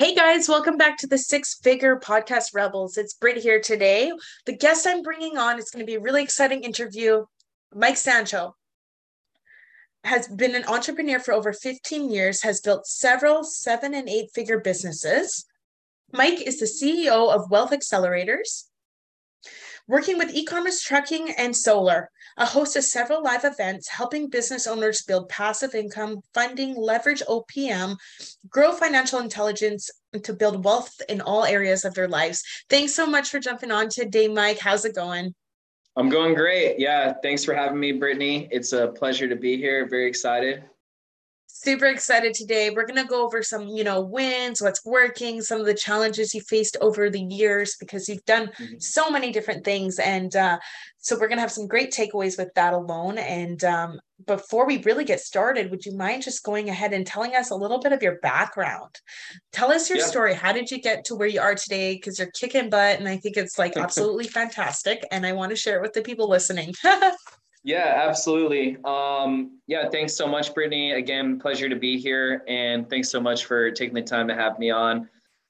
Hey guys, welcome back to the Six Figure Podcast Rebels. It's Britt here today. The guest I'm bringing on is going to be a really exciting interview. Mike Sancho has been an entrepreneur for over 15 years, has built several seven and eight figure businesses. Mike is the CEO of Wealth Accelerators, working with e commerce, trucking, and solar, a host of several live events helping business owners build passive income, funding, leverage OPM, grow financial intelligence, to build wealth in all areas of their lives. Thanks so much for jumping on today, Mike. How's it going? I'm going great. Yeah, thanks for having me, Brittany. It's a pleasure to be here. Very excited super excited today. We're going to go over some, you know, wins, what's working, some of the challenges you faced over the years because you've done mm-hmm. so many different things. And uh, so we're going to have some great takeaways with that alone. And um, before we really get started, would you mind just going ahead and telling us a little bit of your background? Tell us your yeah. story. How did you get to where you are today? Because you're kicking butt. And I think it's like absolutely fantastic. And I want to share it with the people listening. Yeah, absolutely. Um, yeah, thanks so much, Brittany. Again, pleasure to be here, and thanks so much for taking the time to have me on.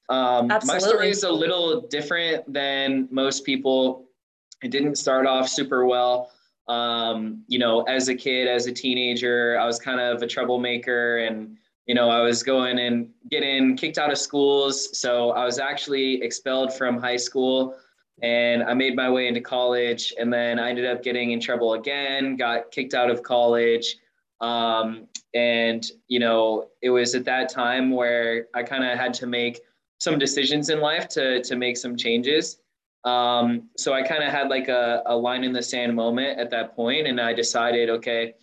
Um, my story is a little different than most people. It didn't start off super well. Um, you know, as a kid, as a teenager, I was kind of a troublemaker, and you know, I was going and getting kicked out of schools. So I was actually expelled from high school and I made my way into college. And then I ended up getting in trouble again, got kicked out of college. Um, and, you know, it was at that time where I kind of had to make some decisions in life to, to make some changes. Um, so I kind of had like a, a line in the sand moment at that point, and I decided, okay,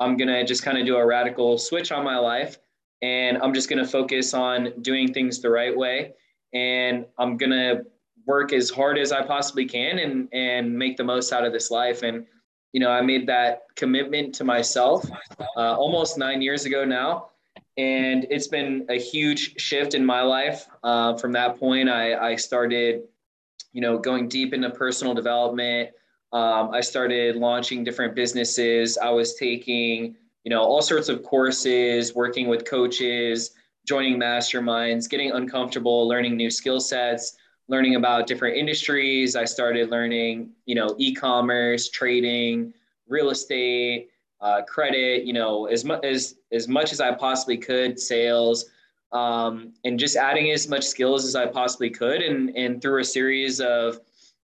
I'm gonna just kind of do a radical switch on my life, and I'm just gonna focus on doing things the right way, and I'm gonna work as hard as I possibly can and and make the most out of this life. And you know, I made that commitment to myself uh, almost nine years ago now, and it's been a huge shift in my life. Uh, from that point, I, I started, you know, going deep into personal development. Um, I started launching different businesses. I was taking, you know, all sorts of courses, working with coaches, joining masterminds, getting uncomfortable, learning new skill sets learning about different industries. I started learning, you know, e-commerce, trading, real estate, uh, credit, you know, as much as as much as I possibly could, sales, um, and just adding as much skills as I possibly could. And and through a series of,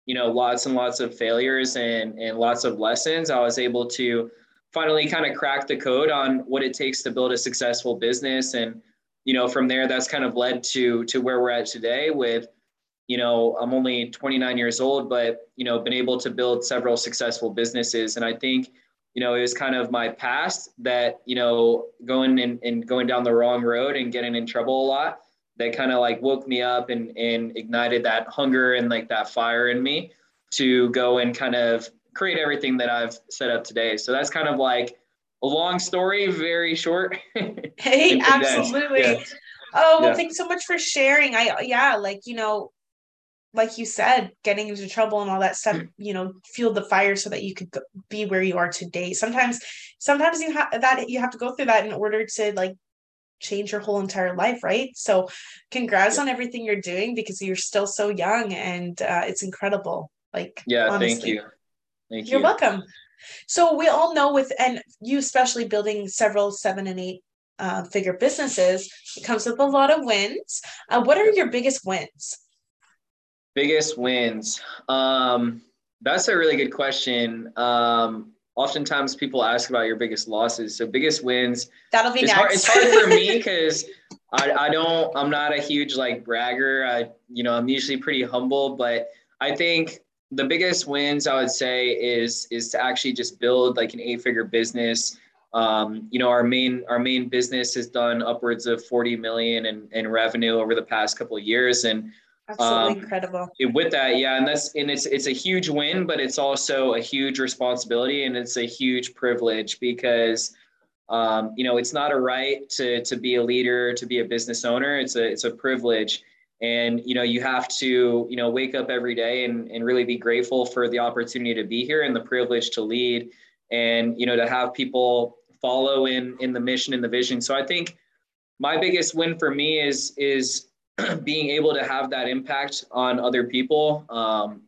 you know, lots and lots of failures and and lots of lessons, I was able to finally kind of crack the code on what it takes to build a successful business. And you know, from there, that's kind of led to to where we're at today with you know, I'm only 29 years old, but, you know, been able to build several successful businesses. And I think, you know, it was kind of my past that, you know, going and, and going down the wrong road and getting in trouble a lot that kind of like woke me up and, and ignited that hunger and like that fire in me to go and kind of create everything that I've set up today. So that's kind of like a long story, very short. hey, absolutely. Yeah. Oh, well, yeah. thanks so much for sharing. I, yeah, like, you know, like you said, getting into trouble and all that stuff, you know, fueled the fire so that you could be where you are today. Sometimes, sometimes you have that you have to go through that in order to like change your whole entire life, right? So, congrats yeah. on everything you're doing because you're still so young and uh, it's incredible. Like, yeah, honestly. thank you. Thank you're you. welcome. So we all know with and you especially building several seven and eight uh, figure businesses, it comes with a lot of wins. Uh, what are your biggest wins? Biggest wins. Um, that's a really good question. Um, oftentimes people ask about your biggest losses. So biggest wins. That'll be it's next. Hard, it's hard for me because I, I don't. I'm not a huge like bragger. I you know I'm usually pretty humble, but I think the biggest wins I would say is is to actually just build like an eight figure business. Um, you know, our main our main business has done upwards of 40 million in, in revenue over the past couple of years, and absolutely um, incredible. With that, yeah, and that's and it's it's a huge win, but it's also a huge responsibility and it's a huge privilege because um, you know it's not a right to to be a leader, to be a business owner. It's a it's a privilege and you know you have to you know wake up every day and, and really be grateful for the opportunity to be here and the privilege to lead and you know to have people follow in in the mission and the vision so i think my biggest win for me is is being able to have that impact on other people um,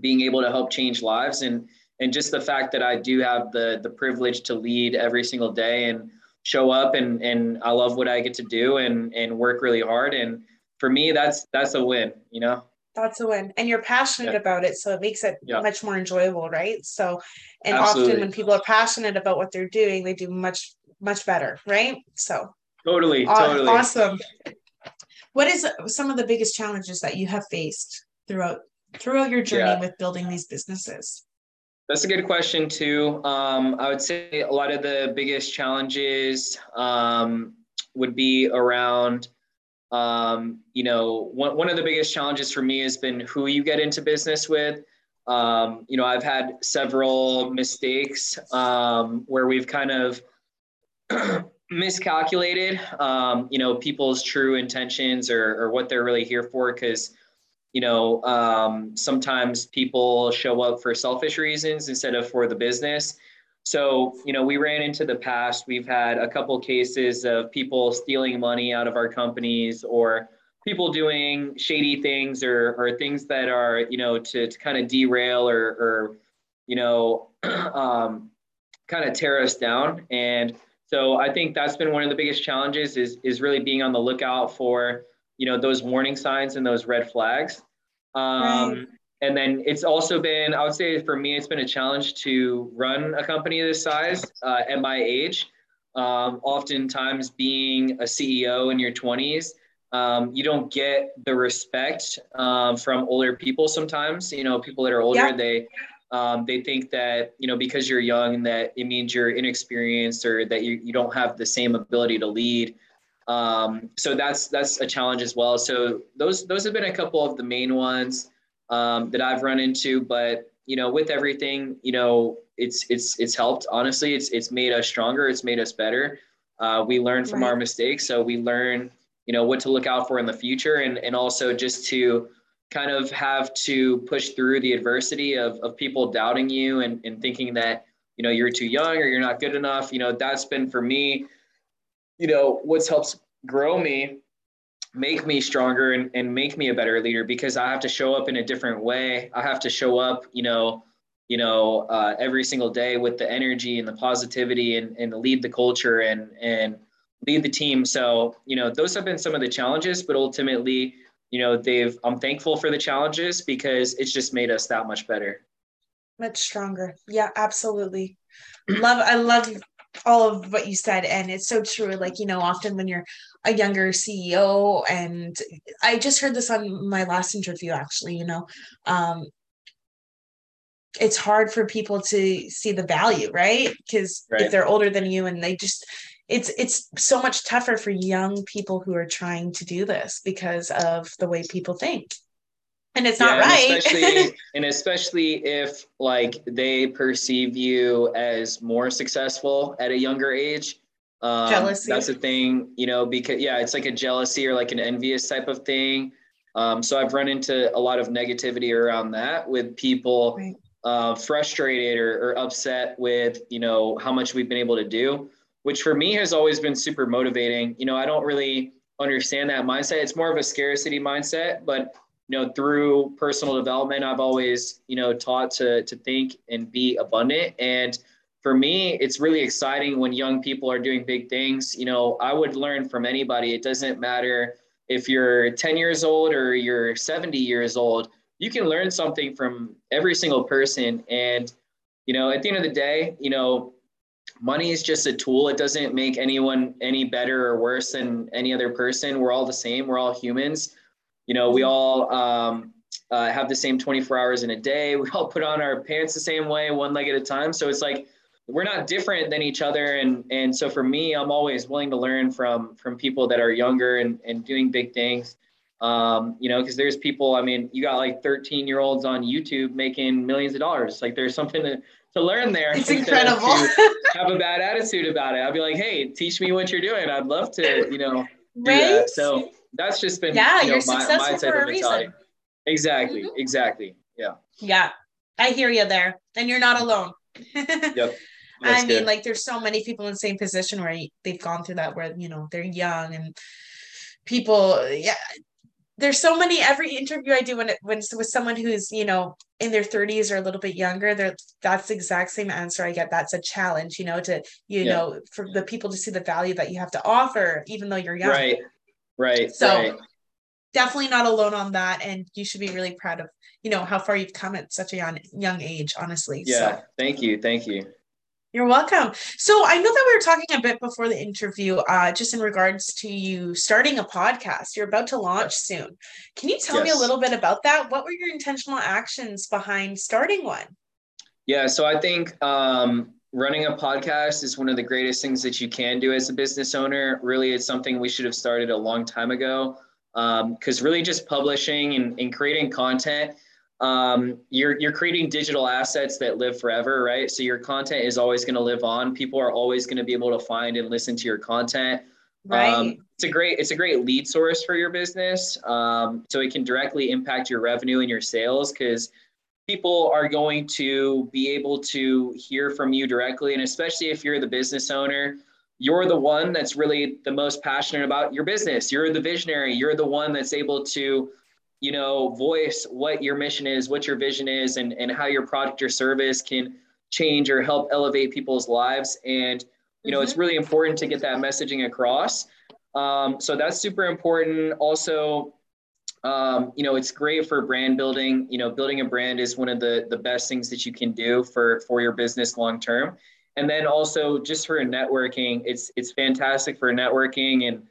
being able to help change lives and and just the fact that i do have the the privilege to lead every single day and show up and and i love what i get to do and and work really hard and for me, that's that's a win. You know. That's a win, and you're passionate yeah. about it, so it makes it yeah. much more enjoyable, right? So, and Absolutely. often when people are passionate about what they're doing, they do much much better, right? So. Totally. totally. Awesome. What is some of the biggest challenges that you have faced throughout throughout your journey yeah. with building these businesses? That's a good question too. Um, I would say a lot of the biggest challenges um, would be around um, you know, one, one of the biggest challenges for me has been who you get into business with. Um, you know, I've had several mistakes um, where we've kind of miscalculated, um, you know, people's true intentions or, or what they're really here for. Because, you know, um, sometimes people show up for selfish reasons instead of for the business. So, you know, we ran into the past. We've had a couple cases of people stealing money out of our companies or people doing shady things or, or things that are, you know, to, to kind of derail or, or you know, um, kind of tear us down. And so I think that's been one of the biggest challenges is, is really being on the lookout for, you know, those warning signs and those red flags. Um, right and then it's also been i would say for me it's been a challenge to run a company this size uh, at my age um, oftentimes being a ceo in your 20s um, you don't get the respect um, from older people sometimes you know people that are older yeah. they um, they think that you know because you're young that it means you're inexperienced or that you, you don't have the same ability to lead um, so that's that's a challenge as well so those those have been a couple of the main ones um, that I've run into. But you know, with everything, you know, it's it's it's helped. Honestly, it's it's made us stronger. It's made us better. Uh, we learn from right. our mistakes, so we learn, you know, what to look out for in the future, and and also just to kind of have to push through the adversity of of people doubting you and and thinking that you know you're too young or you're not good enough. You know, that's been for me. You know, what's helped grow me make me stronger and, and make me a better leader because I have to show up in a different way. I have to show up, you know, you know, uh, every single day with the energy and the positivity and, and lead the culture and, and lead the team. So, you know, those have been some of the challenges, but ultimately, you know, they've, I'm thankful for the challenges because it's just made us that much better. Much stronger. Yeah, absolutely. love, I love all of what you said. And it's so true. Like, you know, often when you're a younger CEO. And I just heard this on my last interview, actually, you know, um, it's hard for people to see the value, right? Because right. if they're older than you and they just, it's it's so much tougher for young people who are trying to do this because of the way people think and it's not yeah, right and especially, and especially if like they perceive you as more successful at a younger age um, jealousy. That's a thing, you know, because yeah, it's like a jealousy or like an envious type of thing. Um, so I've run into a lot of negativity around that with people right. uh, frustrated or, or upset with, you know, how much we've been able to do, which for me has always been super motivating. You know, I don't really understand that mindset. It's more of a scarcity mindset, but you know, through personal development, I've always, you know, taught to to think and be abundant and for me, it's really exciting when young people are doing big things. You know, I would learn from anybody. It doesn't matter if you're 10 years old or you're 70 years old, you can learn something from every single person. And, you know, at the end of the day, you know, money is just a tool. It doesn't make anyone any better or worse than any other person. We're all the same. We're all humans. You know, we all um, uh, have the same 24 hours in a day. We all put on our pants the same way, one leg at a time. So it's like, we're not different than each other and and so for me i'm always willing to learn from from people that are younger and and doing big things um, you know because there's people i mean you got like 13 year olds on youtube making millions of dollars like there's something to, to learn there it's incredible have a bad attitude about it i'd be like hey teach me what you're doing i'd love to you know do right? that so that's just been yeah you know, you're my, successful my type for of a mentality. reason. exactly mm-hmm. exactly yeah yeah i hear you there and you're not alone yep That's I mean, good. like there's so many people in the same position where they've gone through that where you know they're young and people yeah there's so many every interview I do when it when it's with someone who's you know in their 30s or a little bit younger there that's the exact same answer I get. That's a challenge you know to you yeah. know for the people to see the value that you have to offer even though you're young. Right. Right. So right. definitely not alone on that and you should be really proud of you know how far you've come at such a young young age honestly yeah. So. thank you. Thank you you're welcome. So I know that we were talking a bit before the interview, uh, just in regards to you starting a podcast. You're about to launch soon. Can you tell yes. me a little bit about that? What were your intentional actions behind starting one? Yeah, so I think um, running a podcast is one of the greatest things that you can do as a business owner. Really, it's something we should have started a long time ago. Because um, really, just publishing and, and creating content um, you're you're creating digital assets that live forever, right? So your content is always going to live on. People are always going to be able to find and listen to your content. Right. Um, it's a great it's a great lead source for your business. Um, so it can directly impact your revenue and your sales because people are going to be able to hear from you directly, and especially if you're the business owner. You're the one that's really the most passionate about your business. You're the visionary. You're the one that's able to you know, voice what your mission is, what your vision is, and, and how your product or service can change or help elevate people's lives. And, you know, mm-hmm. it's really important to get that messaging across. Um, so that's super important. Also, um, you know, it's great for brand building. You know, building a brand is one of the, the best things that you can do for, for your business long term. And then also just for networking, it's it's fantastic for networking and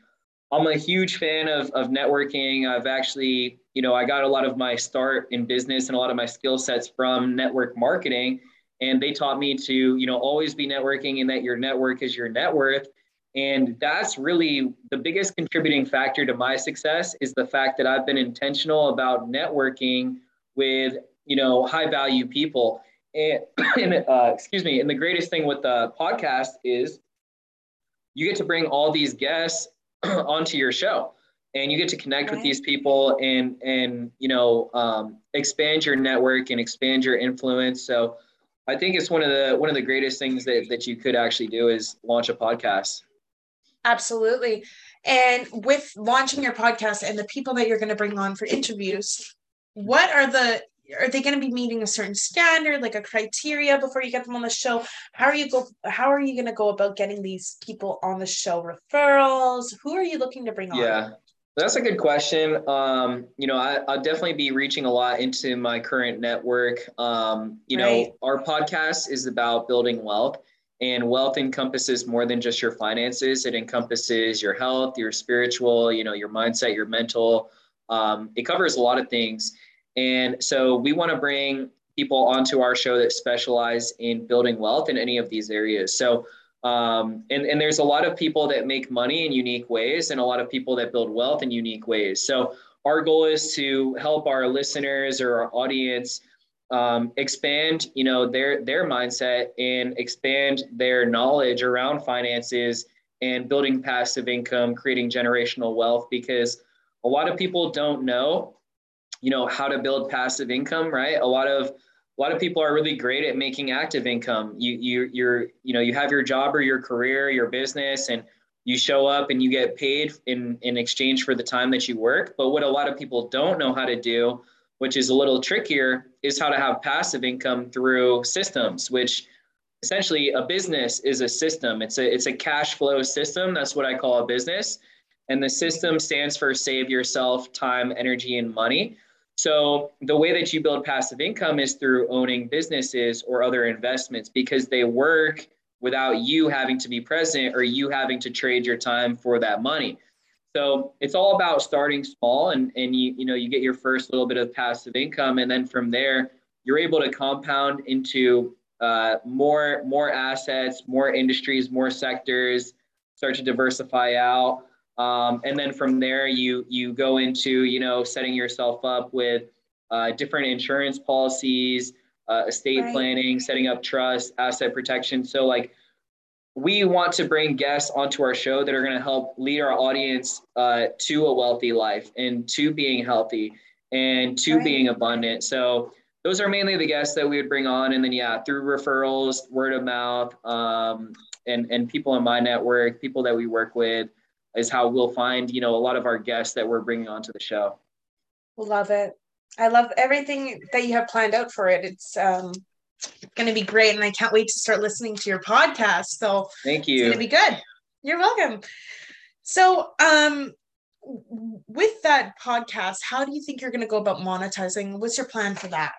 I'm a huge fan of, of networking. I've actually, you know, I got a lot of my start in business and a lot of my skill sets from network marketing. And they taught me to, you know, always be networking and that your network is your net worth. And that's really the biggest contributing factor to my success is the fact that I've been intentional about networking with, you know, high value people. And, and uh, excuse me, and the greatest thing with the podcast is you get to bring all these guests onto your show. And you get to connect right. with these people and and you know um, expand your network and expand your influence. So i think it's one of the one of the greatest things that, that you could actually do is launch a podcast. Absolutely. And with launching your podcast and the people that you're going to bring on for interviews what are the are they going to be meeting a certain standard like a criteria before you get them on the show? How are you go how are you going to go about getting these people on the show? Referrals? Who are you looking to bring on? Yeah that's a good question. Um, you know I, will definitely be reaching a lot into my current network. Um, you right. know our podcast is about building wealth and wealth encompasses more than just your finances. It encompasses your health your spiritual you know your mindset your mental. Um, it covers a lot of things and so we want to bring people onto our show that specialize in building wealth in any of these areas. So, um, and, and there's a lot of people that make money in unique ways and a lot of people that build wealth in unique ways. So, our goal is to help our listeners or our audience um, expand, you know, their their mindset and expand their knowledge around finances and building passive income, creating generational wealth. Because a lot of people don't know you know how to build passive income right? A lot of a lot of people are really great at making active income. You you you're you know you have your job or your career your business and you show up and you get paid in in exchange for the time that you work. But what a lot of people don't know how to do which is a little trickier is how to have passive income through systems which essentially a business is a system. It's a it's a cash flow system. That's what i call a business. And the system stands for save yourself time energy and money so the way that you build passive income is through owning businesses or other investments because they work without you having to be present or you having to trade your time for that money. So it's all about starting small and, and you, you know, you get your first little bit of passive income. And then from there, you're able to compound into uh, more more assets, more industries, more sectors, start to diversify out. Um, and then from there, you you go into you know setting yourself up with uh, different insurance policies, uh, estate right. planning, setting up trust, asset protection. So like we want to bring guests onto our show that are going to help lead our audience uh, to a wealthy life and to being healthy and to right. being abundant. So those are mainly the guests that we would bring on, and then yeah, through referrals, word of mouth, um, and and people in my network, people that we work with, is how we'll find you know a lot of our guests that we're bringing onto the show. Love it. I love everything that you have planned out for it. It's um, going to be great, and I can't wait to start listening to your podcast. So thank you. It's going to be good. You're welcome. So, um, with that podcast, how do you think you're going to go about monetizing? What's your plan for that?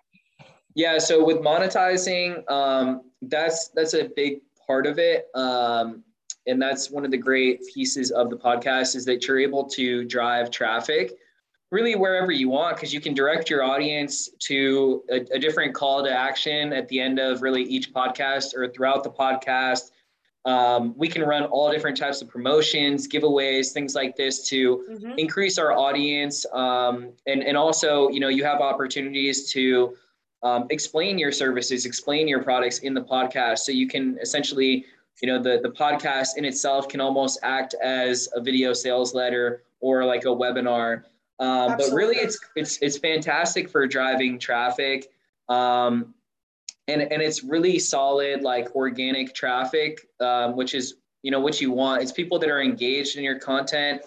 Yeah, so with monetizing, um, that's that's a big part of it, um, and that's one of the great pieces of the podcast is that you're able to drive traffic really wherever you want because you can direct your audience to a, a, different call to action at the end of really each podcast or throughout the podcast. Um, we can run all different types of promotions, giveaways, things like this to mm-hmm. increase our audience. Um, and, and also, you know, you have opportunities to um, explain your services, explain your products in the podcast. So you can essentially, you know, the, the podcast in itself can almost act as a video sales letter or like a webinar. Um, but really, it's it's it's fantastic for driving traffic, um, and and it's really solid like organic traffic, um, which is you know what you want. It's people that are engaged in your content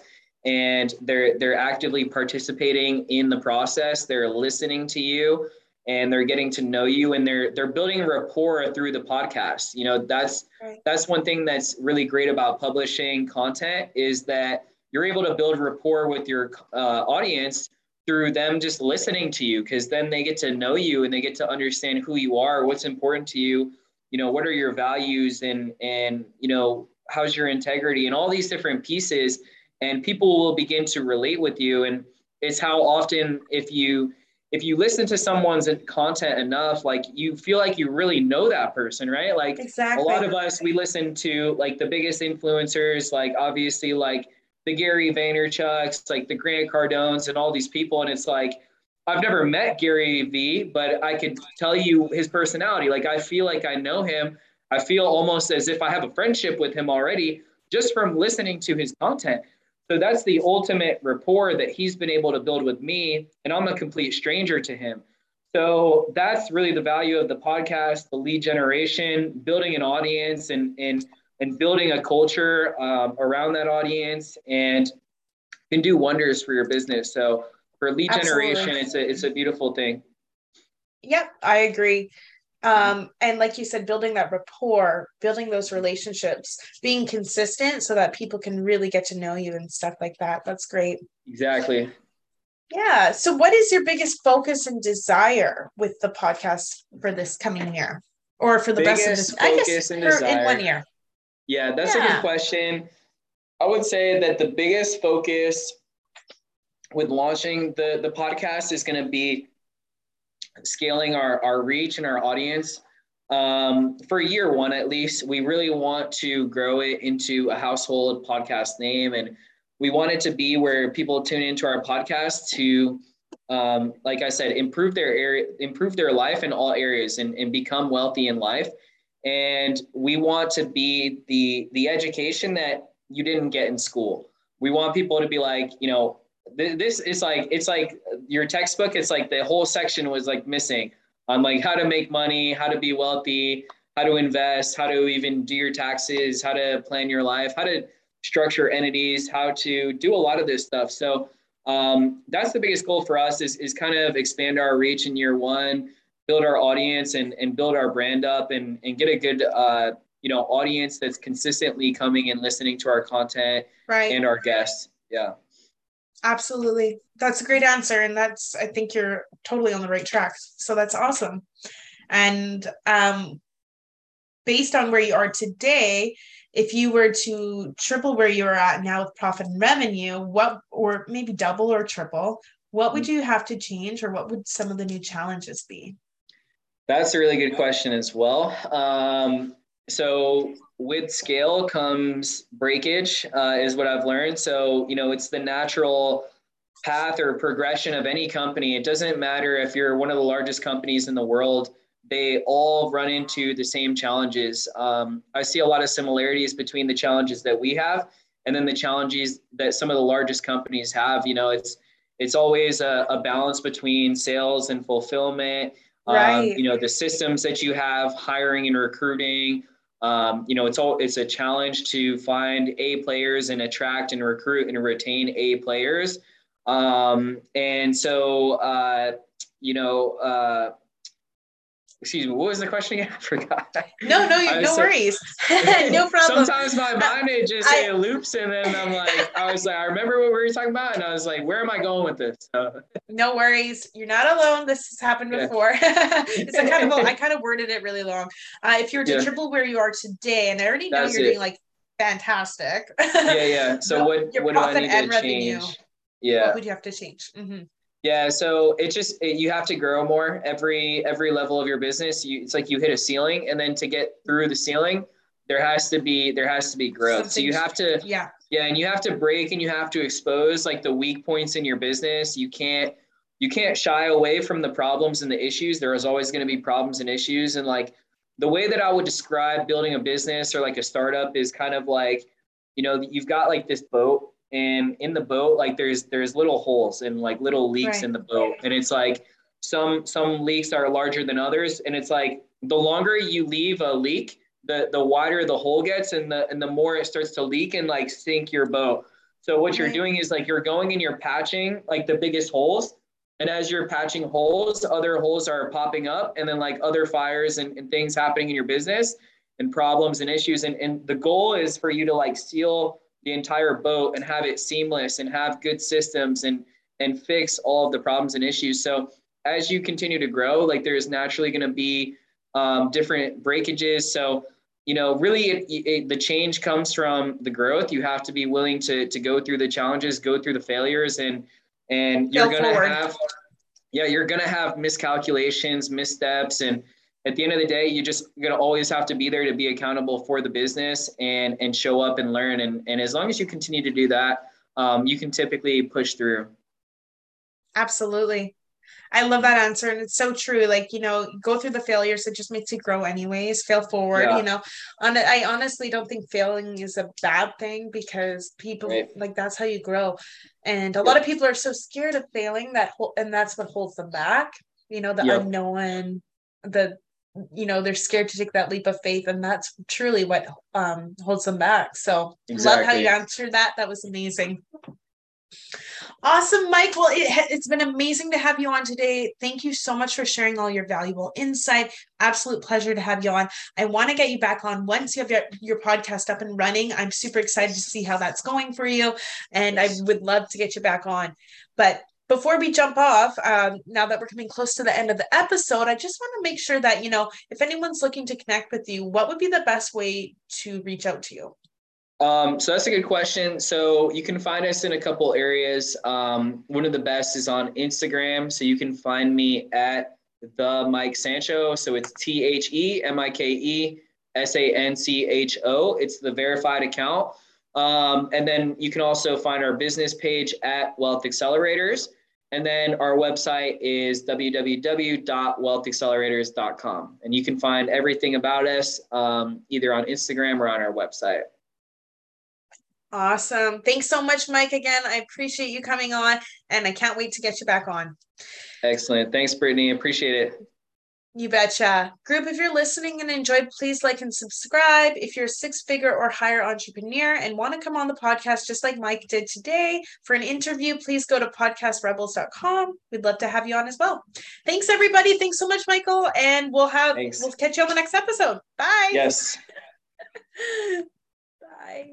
and they're they're actively participating in the process. They're listening to you and they're getting to know you and they're they're building rapport through the podcast you know that's right. that's one thing that's really great about publishing content is that you're able to build rapport with your uh, audience through them just listening to you because then they get to know you and they get to understand who you are what's important to you you know what are your values and and you know how's your integrity and all these different pieces and people will begin to relate with you and it's how often if you if you listen to someone's content enough like you feel like you really know that person right like exactly. a lot of us we listen to like the biggest influencers like obviously like the Gary Vaynerchuk's, like the Grant Cardones, and all these people. And it's like, I've never met Gary V, but I could tell you his personality. Like, I feel like I know him. I feel almost as if I have a friendship with him already just from listening to his content. So that's the ultimate rapport that he's been able to build with me. And I'm a complete stranger to him. So that's really the value of the podcast, the lead generation, building an audience and, and and building a culture um, around that audience and can do wonders for your business. So for lead Absolutely. generation, it's a it's a beautiful thing. Yep, I agree. Um, and like you said, building that rapport, building those relationships, being consistent so that people can really get to know you and stuff like that. That's great. Exactly. Yeah. So, what is your biggest focus and desire with the podcast for this coming year, or for the biggest rest of this? I guess desire. in one year. Yeah, that's yeah. a good question. I would say that the biggest focus with launching the, the podcast is going to be scaling our, our reach and our audience. Um, for year one, at least, we really want to grow it into a household podcast name. And we want it to be where people tune into our podcast to, um, like I said, improve their area, improve their life in all areas and, and become wealthy in life and we want to be the the education that you didn't get in school we want people to be like you know this is like it's like your textbook it's like the whole section was like missing on like how to make money how to be wealthy how to invest how to even do your taxes how to plan your life how to structure entities how to do a lot of this stuff. So um, that's the biggest goal for us is, is kind of expand our reach in year one build our audience and, and build our brand up and, and get a good uh, you know audience that's consistently coming and listening to our content right. and our guests. Yeah absolutely. That's a great answer and that's i think you're totally on the right track. So that's awesome. And um based on where you are today if you were to triple where you're at now with profit and revenue what or maybe double or triple what would you have to change or what would some of the new challenges be? That's a really good question as well. Um, so with scale comes breakage, uh, is what I've learned. So you know, it's the natural path or progression of any company. It doesn't matter if you're one of the largest companies in the world. They all run into the same challenges. Um, I see a lot of similarities between the challenges that we have and then the challenges that some of the largest companies have. You know, it's it's always a, a balance between sales and fulfillment. Um, right. Um, you know, the systems that you have, hiring and recruiting. Um, you know, it's all it's a challenge to find A players and attract and recruit and retain A players. Um, and so, uh, you know, uh, excuse me, what was the question again? I forgot. No, no, no so, worries. no problem. Sometimes my mind it just I, it loops and then I'm like, I was like, I remember what we were talking about, and I was like, where am I going with this? So. No worries. You're not alone. This has happened before. Yeah. it's a kind of I kind of worded it really long. Uh, if you were to yeah. triple where you are today, and I already know That's you're it. doing like fantastic. yeah, yeah. So what what do I need to revenue. Yeah. What would you have to change? Mm-hmm. Yeah, so it just it, you have to grow more every every level of your business. You, it's like you hit a ceiling, and then to get through the ceiling, there has to be there has to be growth. Something, so you have to yeah yeah, and you have to break and you have to expose like the weak points in your business. You can't you can't shy away from the problems and the issues. There is always going to be problems and issues, and like the way that I would describe building a business or like a startup is kind of like you know you've got like this boat and in the boat like there's there's little holes and like little leaks right. in the boat. And it's like some some leaks are larger than others. And it's like the longer you leave a leak the the wider the hole gets and the and the more it starts to leak and like sink your boat. So what you're mm-hmm. doing is like you're going and you're patching like the biggest holes. And as you're patching holes other holes are popping up and then like other fires and, and things happening in your business and problems and issues. And, and the goal is for you to like seal the entire boat and have it seamless and have good systems and and fix all of the problems and issues. So as you continue to grow, like there's naturally going to be um, different breakages. So you know, really, it, it, the change comes from the growth. You have to be willing to to go through the challenges, go through the failures, and and you're going to have yeah, you're going to have miscalculations, missteps, and at the end of the day, you just gonna always have to be there to be accountable for the business and and show up and learn. And and as long as you continue to do that, um, you can typically push through. Absolutely. I love that answer. And it's so true. Like, you know, go through the failures. It just makes you grow anyways. Fail forward, yeah. you know. On I honestly don't think failing is a bad thing because people right. like that's how you grow. And a lot of people are so scared of failing that and that's what holds them back. You know, the yep. unknown, the you know they're scared to take that leap of faith and that's truly what um, holds them back. So exactly. love how you answered that. That was amazing. Awesome mike. Well it, it's been amazing to have you on today. Thank you so much for sharing all your valuable insight. Absolute pleasure to have you on. I want to get you back on once you have your, your podcast up and running. I'm super excited to see how that's going for you and i would love to get you back on. But before we jump off, um, now that we're coming close to the end of the episode, I just want to make sure that, you know, if anyone's looking to connect with you, what would be the best way to reach out to you? Um, so that's a good question. So you can find us in a couple areas. Um, one of the best is on Instagram. So you can find me at the Mike Sancho. So it's T H E M I K E S A N C H O. It's the verified account. Um, and then you can also find our business page at Wealth Accelerators. And then our website is www.wealthaccelerators.com. And you can find everything about us um, either on Instagram or on our website. Awesome. Thanks so much, Mike, again. I appreciate you coming on and I can't wait to get you back on. Excellent. Thanks, Brittany. Appreciate it. You betcha. Group, if you're listening and enjoyed, please like and subscribe. If you're a six figure or higher entrepreneur and want to come on the podcast, just like Mike did today for an interview, please go to podcastrebels.com. We'd love to have you on as well. Thanks, everybody. Thanks so much, Michael. And we'll have, Thanks. we'll catch you on the next episode. Bye. Yes. Bye.